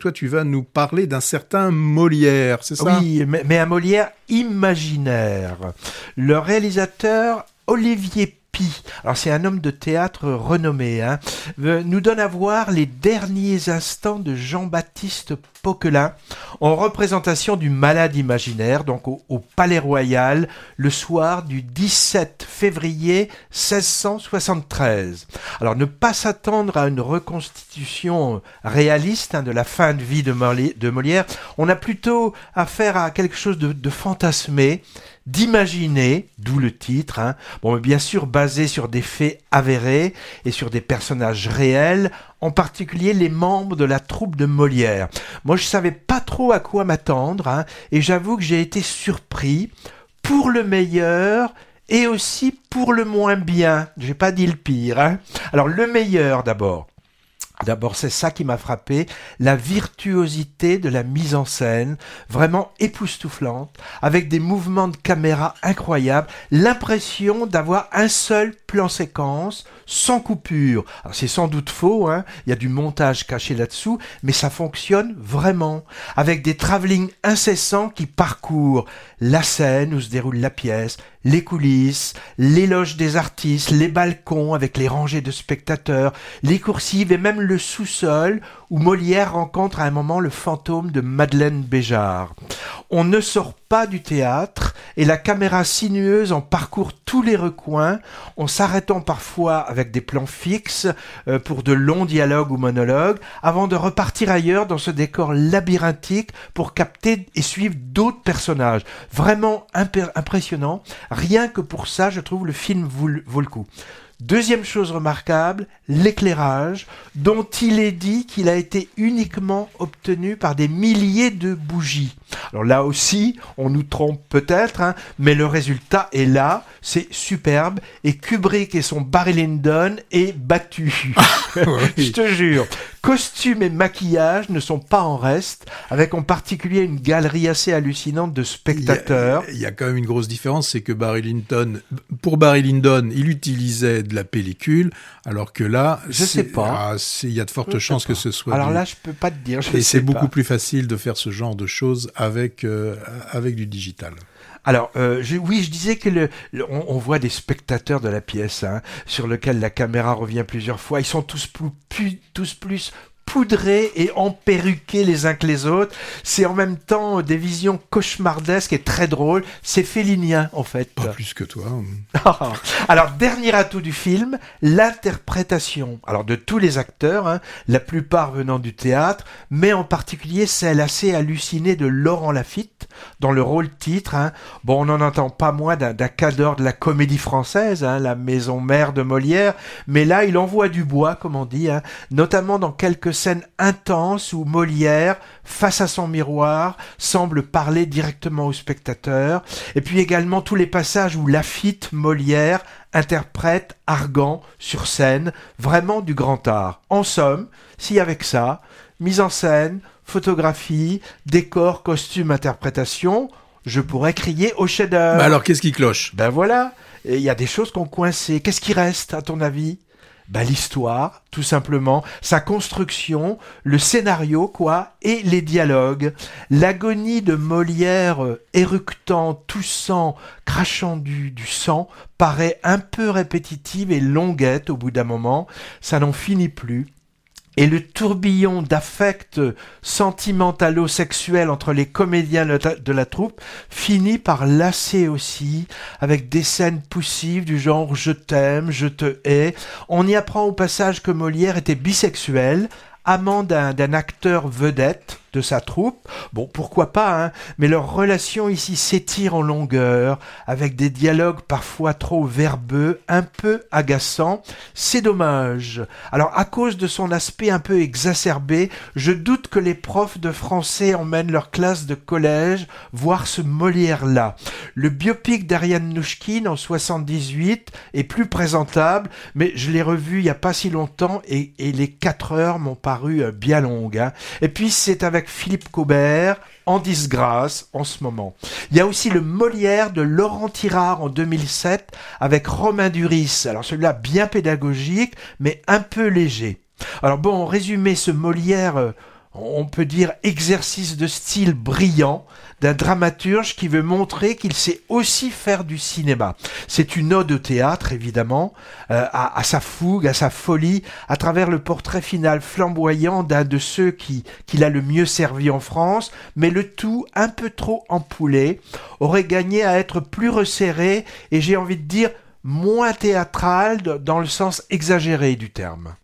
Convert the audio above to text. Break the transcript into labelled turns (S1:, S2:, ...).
S1: toi, tu vas nous parler d'un certain Molière, c'est ça?
S2: Oui, mais, mais un Molière imaginaire. Le réalisateur Olivier Pi, alors c'est un homme de théâtre renommé, hein, euh, nous donne à voir les derniers instants de Jean-Baptiste Poquelin en représentation du malade imaginaire, donc au, Palais Royal, le soir du 17 février 1673. Alors ne pas s'attendre à une reconstitution réaliste hein, de la fin de vie de, Moli- de Molière, on a plutôt affaire à quelque chose de, de fantasmé, d'imaginer, d'où le titre, hein. bon, mais bien sûr basé sur des faits avérés et sur des personnages réels, en particulier les membres de la troupe de Molière. Moi, je savais pas trop à quoi m'attendre, hein, et j'avoue que j'ai été surpris pour le meilleur et aussi pour le moins bien. J'ai pas dit le pire. Hein. Alors le meilleur d'abord. D'abord, c'est ça qui m'a frappé, la virtuosité de la mise en scène, vraiment époustouflante, avec des mouvements de caméra incroyables, l'impression d'avoir un seul plan séquence, sans coupure. C'est sans doute faux, hein, il y a du montage caché là-dessous, mais ça fonctionne vraiment, avec des travelling incessants qui parcourent la scène où se déroule la pièce, les coulisses, les loges des artistes, les balcons avec les rangées de spectateurs, les coursives et même le sous-sol où Molière rencontre à un moment le fantôme de Madeleine Béjart. On ne sort pas du théâtre et la caméra sinueuse en parcourt tous les recoins, en s'arrêtant parfois avec des plans fixes euh, pour de longs dialogues ou monologues, avant de repartir ailleurs dans ce décor labyrinthique pour capter et suivre d'autres personnages. Vraiment impressionnant. Rien que pour ça, je trouve le film vaut le coup. Deuxième chose remarquable, l'éclairage, dont il est dit qu'il a été uniquement obtenu par des milliers de bougies. Alors là aussi, on nous trompe peut-être, hein, mais le résultat est là, c'est superbe, et Kubrick et son Barry Lyndon est battu. Je te jure. Costumes et maquillage ne sont pas en reste, avec en particulier une galerie assez hallucinante de spectateurs.
S1: Il y, a, il y a quand même une grosse différence, c'est que Barry Lyndon, pour Barry Lyndon, il utilisait de la pellicule, alors que là,
S2: Je sais pas.
S1: ah, il y a de fortes
S2: Je
S1: chances que ce soit.
S2: Alors
S1: du-
S2: là, je peux pas te dire. je
S1: et c'est beaucoup plus facile de faire ce genre de choses avec euh, avec du digital.
S2: Alors, euh, je- oui, je disais que le, le- on, on voit des spectateurs de la pièce, hein, sur lequel la caméra revient plusieurs fois. Ils sont tous plus, plus- tous plus poudrés et emperruqués les uns que les autres. C'est en même temps des visions cauchemardesques et très drôles. C'est félinien, en fait.
S1: Pas plus que toi.
S2: Alors, dernier atout du film, l'interprétation. Alors, de tous les acteurs, hein, la plupart venant du théâtre, mais en particulier celle assez hallucinée de Laurent Lafitte, dans le rôle titre. hein. Bon, on n'en entend pas moins d'un cadre de la comédie française, hein, la maison mère de Molière, mais là, il envoie du bois, comme on dit, notamment dans quelques scènes intenses où Molière, face à son miroir, semble parler directement au spectateur, et puis également tous les passages où Lafitte, Molière, interprète Argan sur scène, vraiment du grand art. En somme, si avec ça, mise en scène, photographie, décor, costume, interprétation, je pourrais crier au chef-d'œuvre.
S1: Bah alors, qu'est-ce qui cloche?
S2: Ben voilà, il y a des choses qui ont coincé. Qu'est-ce qui reste, à ton avis? Ben l'histoire, tout simplement, sa construction, le scénario, quoi, et les dialogues. L'agonie de Molière, euh, éructant, toussant, crachant du, du sang, paraît un peu répétitive et longuette au bout d'un moment. Ça n'en finit plus. Et le tourbillon d'affect sentimentalo-sexuel entre les comédiens de la- troupe finit par lasser aussi, avec des scènes poussives du genre je t'aime, je te hais. On y apprend au passage que Molière était bisexuel, amant d'un acteur vedette de sa troupe. Bon, pourquoi pas, hein, mais leur relation ici s'étire en longueur, avec des dialogues parfois trop verbeux, un peu agaçants. C'est dommage. Alors, à cause de son aspect un peu exacerbé, je doute que les profs de français emmènent leur classe de collège voir ce Molière-là. Le biopic d'Ariane Nouchkine en 78 est plus présentable, mais je l'ai revu il y a pas si longtemps et, les quatre heures m'ont paru euh, bien longues. hein. Et puis c'est avec Philippe Cobert en disgrâce en ce moment. Il y a aussi le Molière de Laurent Tirard en 2007 avec Romain Duris. Alors celui-là bien pédagogique, mais un peu léger. Alors bon, en résumé, ce Molière, euh, on peut dire exercice de style brillant d'un dramaturge qui veut montrer qu'il sait aussi faire du cinéma. C'est une ode au théâtre, évidemment, euh, à, sa fougue, à sa folie, à travers le portrait final flamboyant d'un de ceux qui qu'il a le mieux servi en France, mais le tout un peu trop empoulé, aurait gagné à être plus resserré et j'ai envie de dire moins théâtral dans le sens exagéré du terme.